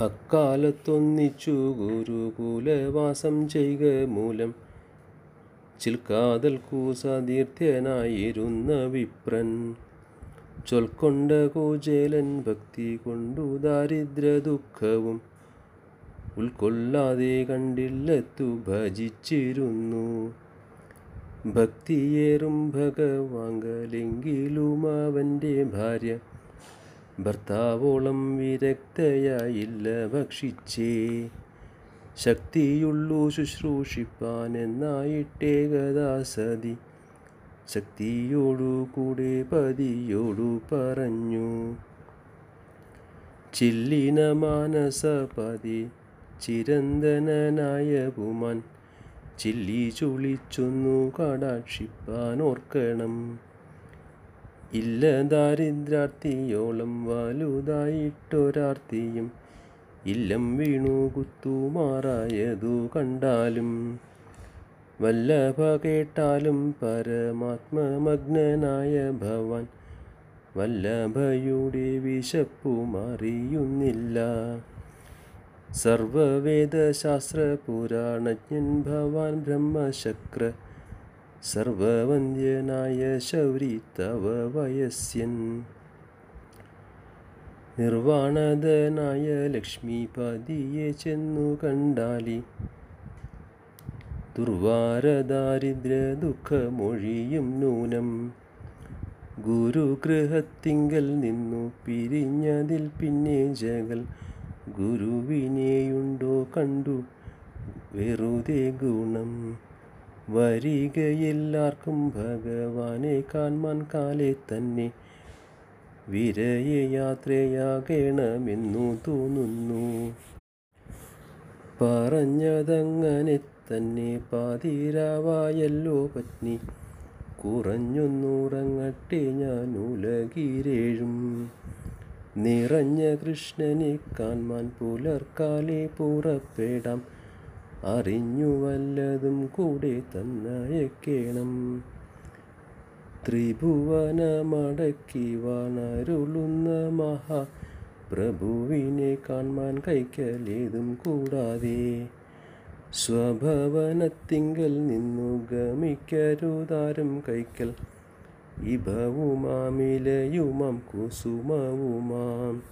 അക്കാലത്തൊന്നിച്ചു ഗുരുകുലവാസം ചെയ്ക മൂലം ചിൽക്കാതൽ കൂസതീർത്ഥ്യനായിരുന്ന വിപ്രൻ. ചൊൽക്കൊണ്ട കൂജേലൻ ഭക്തി കൊണ്ടു ദാരിദ്ര്യ ദുഃഖവും ഉൾക്കൊള്ളാതെ കണ്ടില്ലെത്തു ഭജിച്ചിരുന്നു. ഭക്തിയേറും ഭഗവാങ്കലെങ്കിലും അവന്റെ ഭാര്യ ഭർത്താവോളം വിരക്തയായില്ല ഭക്ഷിച്ചേ. ശക്തിയുള്ളു ശുശ്രൂഷിപ്പാൻ എന്നായിട്ടേകദാസതി ശക്തിയോടു കൂടെ പതിയോടു പറഞ്ഞു. ചില്ലിന മാനസപതി ചിരന്തനായ പുമാൻ ചില്ലി ചുളിച്ചൊന്നു കടാക്ഷിപ്പാൻ ഓർക്കണം ഇല്ല ദാരിദ്രാർത്തിയോളം വലുതായിട്ടൊരാർത്തിയും ഇല്ലം വീണു കുത്തുമാറായതു കണ്ടാലും വല്ലഭ കേട്ടാലും പരമാത്മമഗ്നനായ ഭവാൻ വല്ലഭയുടെ വിശപ്പുമറിയുന്നില്ല. സർവവേദശാസ്ത്ര പുരാണജ്ഞൻ ഭവാൻ ബ്രഹ്മശക്ര സർവവന്ദ്യനായ ശൗരി തവ വയസ്യൻ. നിർവാണതനായ ലക്ഷ്മിപതിയെ ചെന്നു കണ്ടാലി. ദുർവാരദാരിദ്ര്യ ദുഃഖമൊഴിയും നൂനം. ഗുരുഗൃഹത്തിങ്കൽ നിന്നു പിരിഞ്ഞതിൽ പിന്നെ ജഗൽ. ഗുരുവിനെയുണ്ടോ കണ്ടു വെറുതെ ഗുണം. വരികയെല്ലാവർക്കും ഭഗവാനെ കാൺമാൻ കാലെ തന്നെ. വിരയ യാത്രയാകണമെന്നു തോന്നുന്നു. പറഞ്ഞതങ്ങനെ തന്നെ പാതിരാവായല്ലോ പത്നി. കുറഞ്ഞൊന്നുറങ്ങട്ടെ ഞാൻ ഉലകിരേഴും നിറഞ്ഞ കൃഷ്ണനെ കാൺമാൻ പുലർക്കാലെ പുറപ്പെടാം. അറിഞ്ഞു വല്ലതും കൂടെ തന്നയക്കേണം. ത്രിഭുവനമടക്കി വണരുളുന്ന മഹാ പ്രഭുവിനെ കാൺമാൻ കൈക്കലേതും കൂടാതെ സ്വഭവനത്തിങ്കൽ നിന്നു ഗമിക്കരുതാരം കൈക്കൽ. ഇഭവുമാമിലയുമാം കുസുമവുമാം.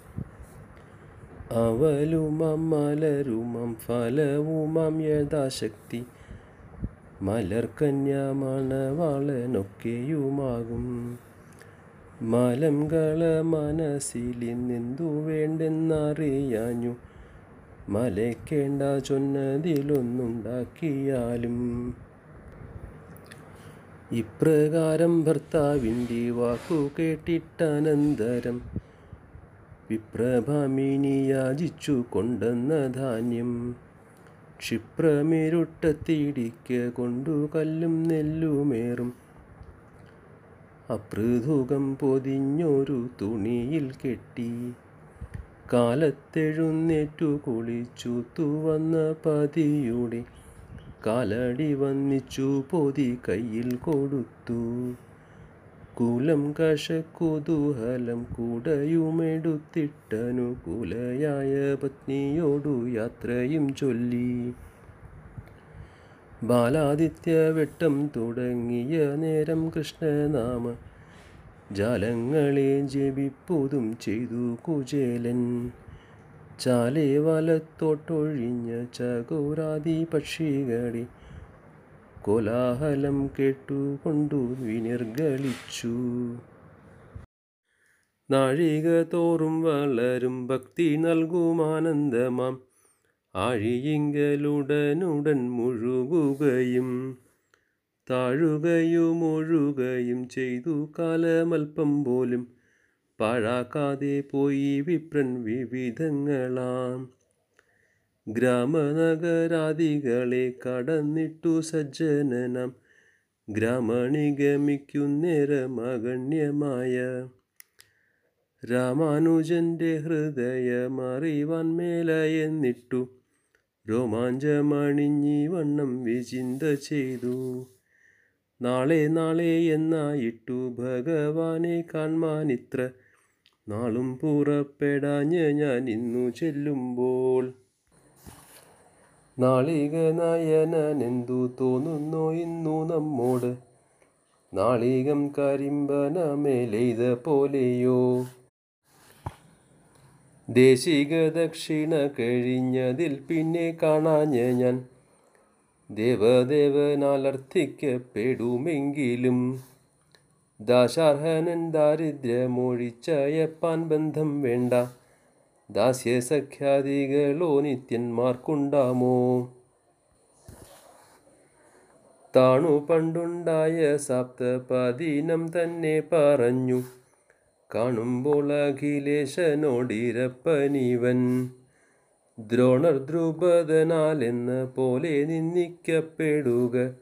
അവലുമാം മലരുമം ഫലവുമം യഥാശക്തി. മലർക്കന്യാമണവാളനൊക്കെയുമാകും മലംകള മനസ്സിലിന്നെന്തു വേണ്ടെന്നറിയാഞ്ഞു. മലയ്ക്കേണ്ട ചൊന്നതിലൊന്നുണ്ടാക്കിയാലും. ഇപ്രകാരം ഭർത്താവിന്റെ വാക്കു കേട്ടിട്ടനന്തരം വിപ്രഭാമിനി യാചിച്ചു കൊണ്ടെന്ന ധാന്യം. ക്ഷിപ്രമിരുട്ടത്തിടിക്ക കൊണ്ടു കല്ലും നെല്ലുമേറും. അപ്രതുകം പൊതിഞ്ഞൊരു തുണിയിൽ കെട്ടി. കാലത്തെഴുന്നേറ്റു കുളിച്ചു തുവന്ന പതിയുടെ. കാലടി വന്നിച്ചു പൊതി കയ്യിൽ കൊടുത്തു. കുലം കശക്കുതൂഹലം കൂടയുമെടുത്തിട്ടനുകൂലയായ പത്നിയോടു യാത്രയും ചൊല്ലി. ബാലാദിത്യ വെട്ടം തുടങ്ങിയ നേരം കൃഷ്ണനാമ ജാലങ്ങളെ ജപിപ്പോതും ചെയ്തു കുചേലൻ. ചാലേ വലത്തോട്ടൊഴിഞ്ഞ ചകോരാദി പക്ഷികളെ കോലാഹലം കേട്ടുകൊണ്ടു വിനിർഗളിച്ചു. നാഴിക തോറും വളരും ഭക്തി നൽകുമാനന്ദമാം ആഴിയിങ്കലുടനുടൻ മുഴുകുകയും താഴുകയും ഒഴുകയും ചെയ്തു കാലമൽപ്പം പോലും. പാഴാക്കാതെ പോയി വിപ്രൻ വിവിധങ്ങളാം. ഗ്രാമനഗരാദികളെ കടന്നിട്ടു സജ്ജനനം. ഗ്രാമണിഗമിക്കുന്നേരമഗണ്യമായ രാമാനുജന്റെ ഹൃദയമറിവാൻ മേലയെന്നിട്ടു രോമാഞ്ചമണിഞ്ഞി വണ്ണം വിചിന്ത ചെയ്തു. നാളെ നാളെ എന്നായിട്ടു ഭഗവാനെ കാൺമാനിത്ര. നാളും പുറപ്പെടാഞ്ഞ് ഞാൻ ഇന്നു ചെല്ലുമ്പോൾ നാളിക നയനനെന്തു തോന്നുന്നു ഇന്നു നമ്മോട്? നാളികം കരിമ്പന മേലെയ്ത പോലെയോ? ദേശിക ദക്ഷിണ കഴിഞ്ഞതിൽ പിന്നെ കാണാഞ്ഞ ഞാൻ. ദേവദേവനാലർത്ഥിക്കപ്പെടുമെങ്കിലും ദാശാർഹനൻ ദാരിദ്ര്യമൊഴിച്ചയപ്പാൻ ബന്ധം വേണ്ട. ദാസ്യസഖ്യാദികളോ നിത്യന്മാർക്കുണ്ടാമോ? താണു പണ്ടുണ്ടായ സപ്തപദീനം തന്നെ പറഞ്ഞു കാണുമ്പോൾ അഖിലേശനോടിരപ്പനിവൻ. ദ്രോണർ ദ്രുപദനാൽ എന്ന പോലെ നിന്ദിക്കപ്പെടുക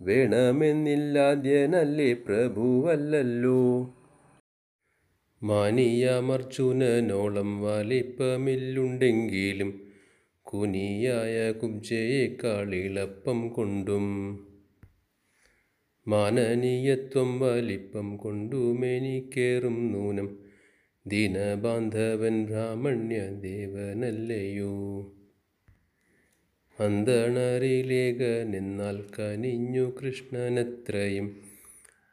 വേണമെന്നില്ലാദ്യനല്ലേ പ്രഭുവല്ലല്ലോ. മാനിയാമർജുനനോളം വലിപ്പമില്ലുണ്ടെങ്കിലും കുനിയായ കുബ്ജയേക്കാളിളപ്പം കൊണ്ടും. മാനനീയത്വം വലിപ്പം കൊണ്ടുമെനിക്കേറും നൂനം. ദീനബാന്ധവൻ ബ്രാഹ്മണ്യ ദേവനല്ലയോ. അന്തണറിലേഖനെന്നാൽ കനിഞ്ഞു കൃഷ്ണനത്രയും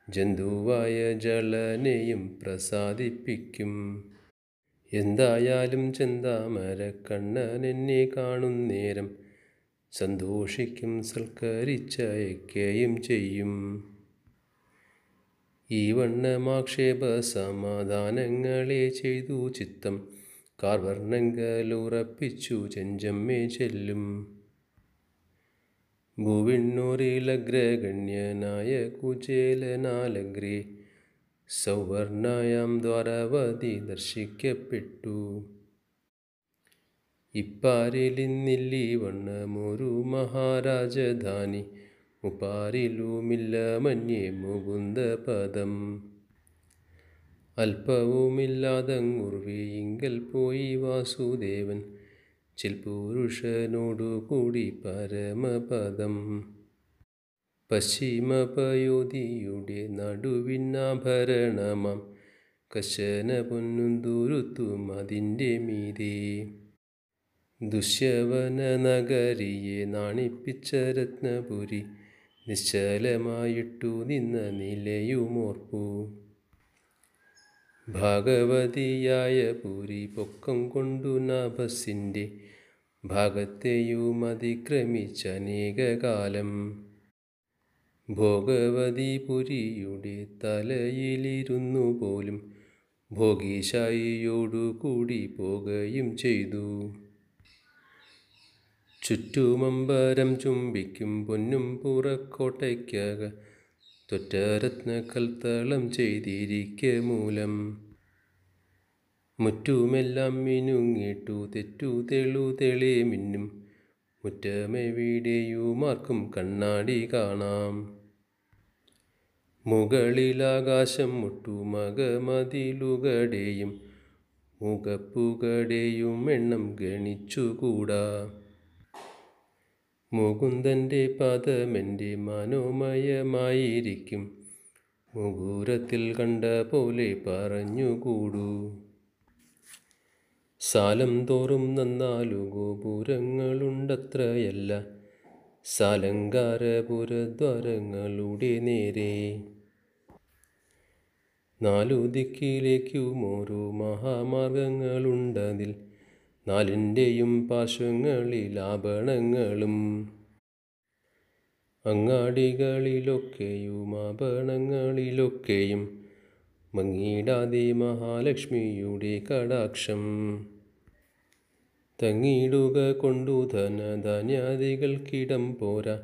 ജന്തുവായ ജളനെയും പ്രസാദിപ്പിക്കും. എന്തായാലും ചെന്താമര കണ്ണൻ എന്നെ കാണുന്നേരം സന്തോഷിക്കും സൽക്കരിച്ചയക്കുകയും ചെയ്യും. ഈ വണ്ണമാക്ഷേപ സമാധാനങ്ങളെ ചെയ്തു ചിത്തം. കാർവർണങ്കലുറപ്പിച്ചു ചെഞ്ചമ്മേ ചെല്ലും. ഭൂവിണ്ണൂറിലഗ്രഗണ്യനായ കുചേലനാലഗ്രേ സൗവർണയാം ദ്വാരവതി ദർശിക്കപ്പെട്ടു. ഇപ്പാരിലിന്നില്ലി വണ്ണമൊരു മഹാരാജധാനി മുപ്പാരിലുമില്ല മന്യേ മുകുന്ദപദം അല്പവുമില്ലാതങ്ങുർവിയിങ്കൽ പോയി വാസുദേവൻ ചിൽപുരുഷനോടു കൂടി പരമപദം. പശ്ചിമപയോധിയുടെ നടുവിന്നാഭരണമാം കശന പൊന്നും ദൂരത്തും അതിന്റെ മീതേ. ദുഷ്യവന നഗരിയെ നാണിപ്പിച്ച രത്നപുരി നിശ്ചലമായിട്ടു നിന്ന നിലയുമോർപ്പു. ഭാഗവതിയായ പുരി പൊക്കം കൊണ്ടു നഭസിന്റെ ഭാഗത്തെയും അതിക്രമിച്ച അനേകകാലം. ഭോഗവതി പുരിയുടെ തലയിലിരുന്നു പോലും ഭോഗീശായിയോടു കൂടി പോകുകയും ചെയ്തു. ചുറ്റുമമ്പരം ചുംബിക്കും പൊന്നും പുറക്കോട്ടയ്ക്കക തൊറ്റരത്നക്കൽത്തളം ചെയ്തിരിക്ക മൂലം. മുറ്റുമെല്ലാം മിനുങ്ങിട്ടു തെറ്റു തെളു തെളി മിന്നും. മുറ്റമെവിടെയുമാർക്കും കണ്ണാടി കാണാം. മുകളിലാകാശം മുട്ടു മകമതിലുകടെയും. മുഖപ്പുകടെയും എണ്ണം ഗണിച്ചുകൂടാ. മുകുന്ദന്റെ പാദമെന്റെ മനോമയമായിരിക്കും. മുകൂരത്തിൽ കണ്ട പോലെ പറഞ്ഞുകൂടൂ സാലം തോറും നന്നാലു ഗോപുരങ്ങളുണ്ടത്രയല്ല. സാലങ്കാരപുരദ്വാരങ്ങളുടെ നേരെ. നാലു ദിക്കിലേക്കും ഓരോ മഹാമാർഗങ്ങളുണ്ടതിൽ നാലിന്റെയും പാർശ്വങ്ങളിൽ ആഭരണങ്ങളും. അങ്ങാടികളിലൊക്കെയും ആഭരണങ്ങളിലൊക്കെയും മങ്ങിടാതെ മഹാലക്ഷ്മിയുടെ കടാക്ഷം. തങ്ങിയിടുക കൊണ്ടു ധനധാന്യാദികൾക്കിടം പോരാ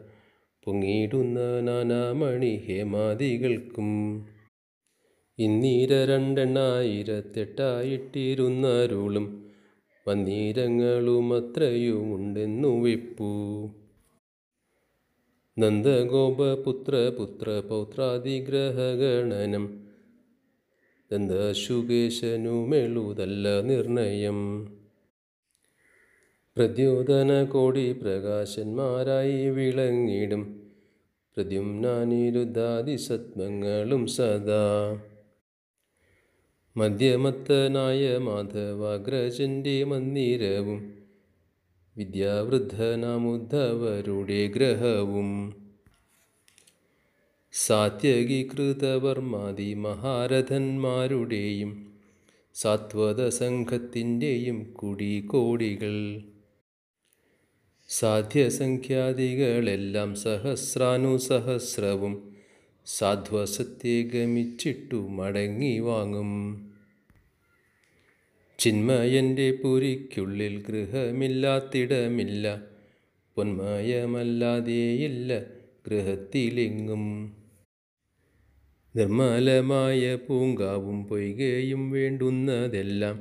പൊങ്ങിയിടുന്ന നാനാമണി ഹേമാദികൾക്കും. ഇന്നീര രണ്ടെണ്ണായിരത്തെട്ടായിട്ടിരുന്നരുളും വന്നീരങ്ങളും വിപ്പു. നന്ദഗോപുത്ര പുത്ര പൗത്രാദിഗ്രഹഗണനം ദന്തശുകേശനുമെളുതല്ല നിർണയം. പ്രദ്യോധന കോടി പ്രകാശന്മാരായി വിളങ്ങിടും. പ്രദ്യുമ്നാനിരുദ്ധാദി സത്മങ്ങളും സദാ. മധ്യമത്തനായ മാധവാഗ്രജന്റെ മന്ദിരവും വിദ്യാവൃദ്ധനാമുദ്ധവരുടെ ഗ്രഹവും. സാത്യകീകൃതവർമാതി മഹാരഥന്മാരുടെയും സാത്വത സംഘത്തിന്റെയും കുടികോടികൾ. സാധ്യസംഖ്യാദികളെല്ലാം സഹസ്രാനുസഹസ്രവും സാധ്വസത്തെ ഗമിച്ചിട്ടു മടങ്ങി വാങ്ങും ചിന്മയന്റെ പുരിക്കുള്ളിൽ ഗൃഹമില്ലാത്തിടമില്ല പൊന്മയമല്ലാതെയില്ല ഗൃഹത്തിലെങ്ങും. നിർമ്മലമായ പൂങ്കാവും പൊയ്കയും വേണ്ടുന്നതെല്ലാം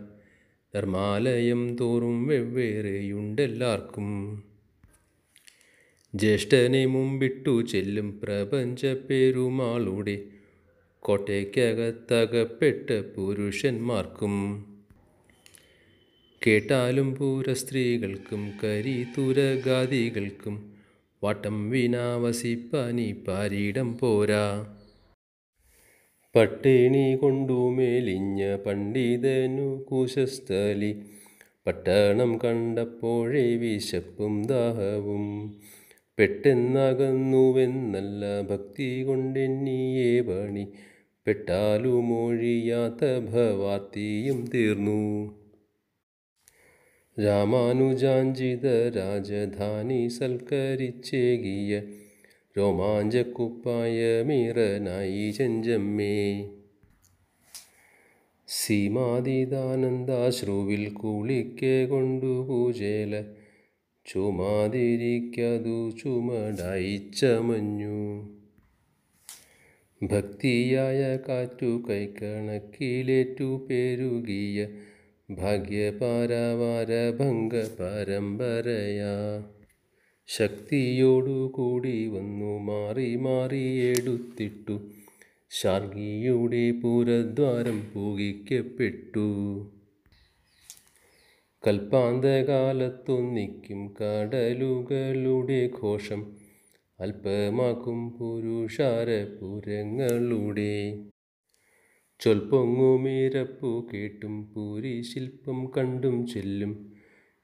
ധർമാലയം തോറും വെവ്വേറെയുണ്ടെല്ലാവർക്കും ജ്യേഷ്ഠനെ മുമ്പിട്ടു ചെല്ലും പ്രപഞ്ച പെരുമാളുടെ കോട്ടയ്ക്കകത്തകപ്പെട്ട പുരുഷന്മാർക്കും കേട്ടാലും പൂര സ്ത്രീകൾക്കും കരിതുരഗാദികൾക്കും വട്ടം വിനാവസിപ്പാനി പാരീടം പോരാ. പട്ടിണി കൊണ്ടു മേലിഞ്ഞ പണ്ഡിതനു കുശസ്ഥലി പട്ടണം കണ്ടപ്പോഴേ വിശപ്പും ദാഹവും. പെട്ടെന്നകന്നുവെന്നല്ല ഭക്തി കൊണ്ടെന്നിയേ പണി പെട്ടാലുമൊഴിയാത്ത ഭവാത്തിയും തീർന്നു. രാമാനുജാഞ്ചിത രാജധാനി സൽക്കരിച്ചേകിയ രോമാഞ്ചക്കുപ്പായമീറനായി ചെഞ്ചമ്മേ. സീമാതീതാനന്ദാശ്രുവിൽ കുളിക്കെ കൊണ്ടു പൂജേല ചുമാതിരിക്കതു ചുമടായി ചമഞ്ഞു. ഭക്തിയായ കാറ്റു കൈക്കണക്കിലേറ്റു പെരുകിയ ഭാഗ്യപാരവാരഭംഗ പരമ്പരയാ ശക്തിയോടുകൂടി വന്നു മാറി മാറി എടുത്തിട്ടു. ശാർഗിയുടെ പൂരദ്വാരം പൂകിക്കപ്പെട്ടു കൽപ്പാന്തകാലത്തൊന്നിക്കും കടലുകളുടെ ഘോഷം അല്പമാക്കും പുരുഷാരപുരങ്ങളുടെ ചൊൽപ്പൊങ്ങുമീരപ്പു കേട്ടും പൂരി ശില്പം കണ്ടും ചെല്ലും.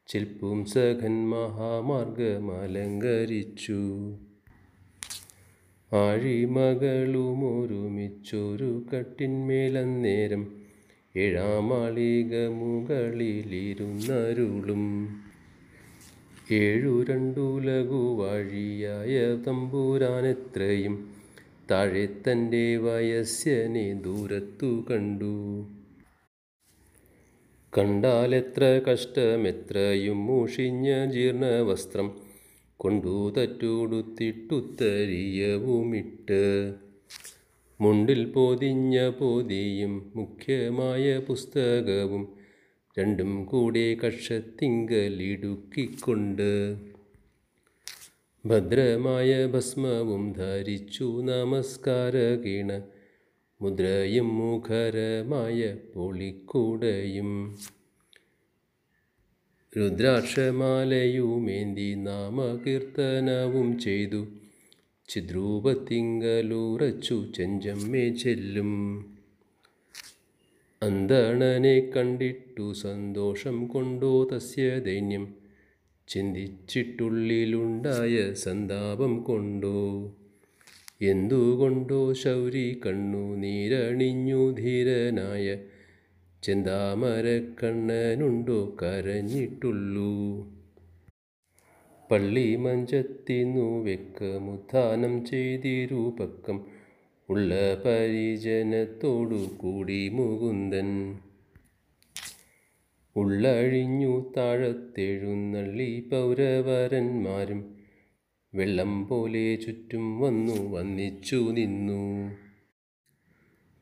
ചെൽപ്പും സഖൻ മഹാമാർഗമലങ്കരിച്ചു. ആഴിമകളുമൊരുമിച്ചൊരു കട്ടിന്മേലന്നേരം ഏഴാമാളിക മുകളിലിരുന്നരുളും ഏഴു രണ്ടു ലഘുവാഴിയായ തമ്പുരാനെത്രയും താഴെ തന്റെ വയസ്സനെ ദൂരത്തു കണ്ടു. കണ്ടാലെത്ര കഷ്ടമെത്രയും മൂഷിഞ്ഞ ജീർണ വസ്ത്രം കൊണ്ടു തറ്റുടുത്തിട്ടുത്തരിയവുമിട്ട്. മുണ്ടിൽ പൊതിഞ്ഞ പൊതിയും മുഖ്യമായ പുസ്തകവും രണ്ടും കൂടെ കക്ഷത്തിങ്കലിടുക്കിക്കൊണ്ട് ഭദ്രമായ ഭസ്മവും ധരിച്ചു നമസ്കാരകീണ മുദ്രയും മുഖരമായ പൊളിക്കൂടയും. രുദ്രാക്ഷമാലയുമേന്തി നാമകീർത്തനവും ചെയ്തു. ചിദ്രൂപത്തിങ്കലുറച്ചു ചെഞ്ചമ്മേ ചെല്ലും. അന്തണനെ കണ്ടിട്ടു സന്തോഷം കൊണ്ടോ തസ്യ ദൈന്യം. ചിന്തിച്ചിട്ടുള്ളിലുണ്ടായ സന്താപം കൊണ്ടോ? എന്തുകൊണ്ടോ ശൗരി കണ്ണു നീരണിഞ്ഞു ധീരനായ ചെന്താമരക്കണ്ണനുണ്ടോ കരഞ്ഞിട്ടുള്ളൂ? പള്ളി മഞ്ചത്തിന്നു വെക്കമുത്ഥാനം ചെയ്തിരൂപക്കം ഉള്ള പരിജനത്തോടു കൂടി മുകുന്ദൻ ഉള്ളഴിഞ്ഞു താഴത്തെഴുന്നള്ളി പൗരവരന്മാരും വെള്ളം പോലെ ചുറ്റും വന്നു വന്നിച്ചു നിന്നു.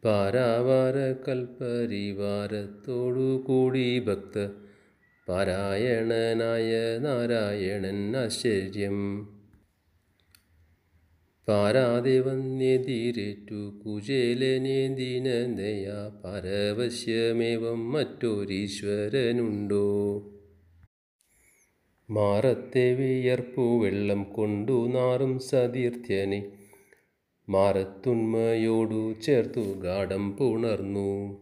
പാരാവാര കൽപ്പരിവാരത്തോടു കൂടി ഭക്ത പാരായണനായ നാരായണൻ ആശ്ചര്യം. പാരാതെ വന്നെതിരേറ്റു കുചേലനേന്ദിനന്ദയാ പരവശ്യമേവം മറ്റൊരീശ്വരനുണ്ടോ? മാറത്തെ വിയർപ്പു വെള്ളം കൊണ്ടു നാറും സതീർത്ഥ്യനെ. മാറത്തുണ്മയോടു ചേർത്തു ഗാഠം പുണർന്നു.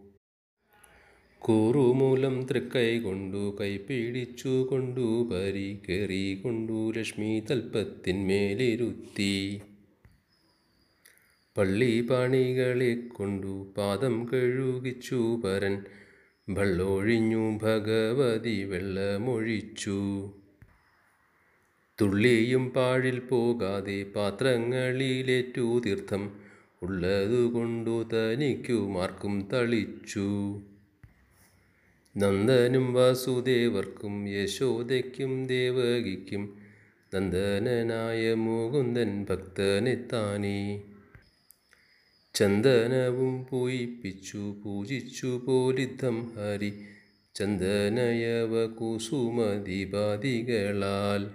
കൂറുമൂലം തൃക്കൈ കൊണ്ടു കൈപിടിച്ചു കൊണ്ടു പരി കയറി കൊണ്ടു ലക്ഷ്മി തൽപ്പത്തിന്മേലിരുത്തി. പള്ളി പണികളെ കൊണ്ടു പാദം കഴുകിച്ചു പരൻ. ഭള്ളൊഴിഞ്ഞു ഭഗവതി വെള്ളമൊഴിച്ചു. തുള്ളിയും പാഴിൽ പോകാതെ പാത്രങ്ങളിലേറ്റു തീർത്ഥം ഉള്ളതുകൊണ്ടു തനിക്കു മാർക്കും തളിച്ചു. നന്ദനും വാസുദേവർക്കും യശോദയ്ക്കും ദേവകിക്കും നന്ദനനായ മുകുന്ദൻ ഭക്തനെത്താനേ. ചന്ദനവും പൂയിപ്പിച്ചു പൂജിച്ചു പോലിദ്ധം ഹരി. ചന്ദനയവ കുസുമതിപാതികളാൽ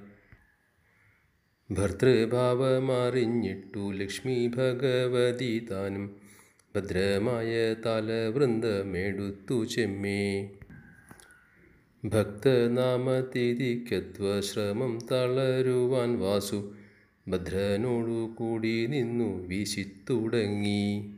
ഭർതൃഭാവമറിഞ്ഞിട്ടു ലക്ഷ്മി ഭഗവതി താനും ഭദ്രമായ തലവൃന്ദമെടുത്തു ചെമ്മേ. ഭക്തനാമതിഥിക്കത്വ ശ്രമം തളരുവാൻ വാസു. ഭദ്രനോടു കൂടി നിന്നു വീശിത്തുടങ്ങി.